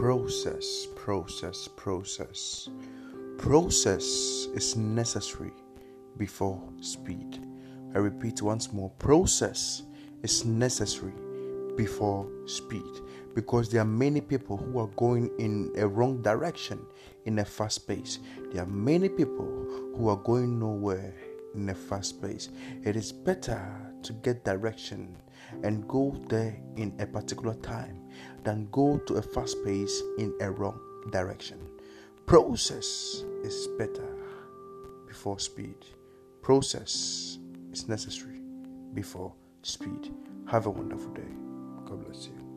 Process, process, process. Process is necessary before speed. I repeat once more process is necessary before speed because there are many people who are going in a wrong direction in a fast pace. There are many people who are going nowhere in a fast pace. It is better to get direction and go there in a particular time than go to a fast pace in a wrong direction. Process is better before speed. Process is necessary before speed. Have a wonderful day. God bless you.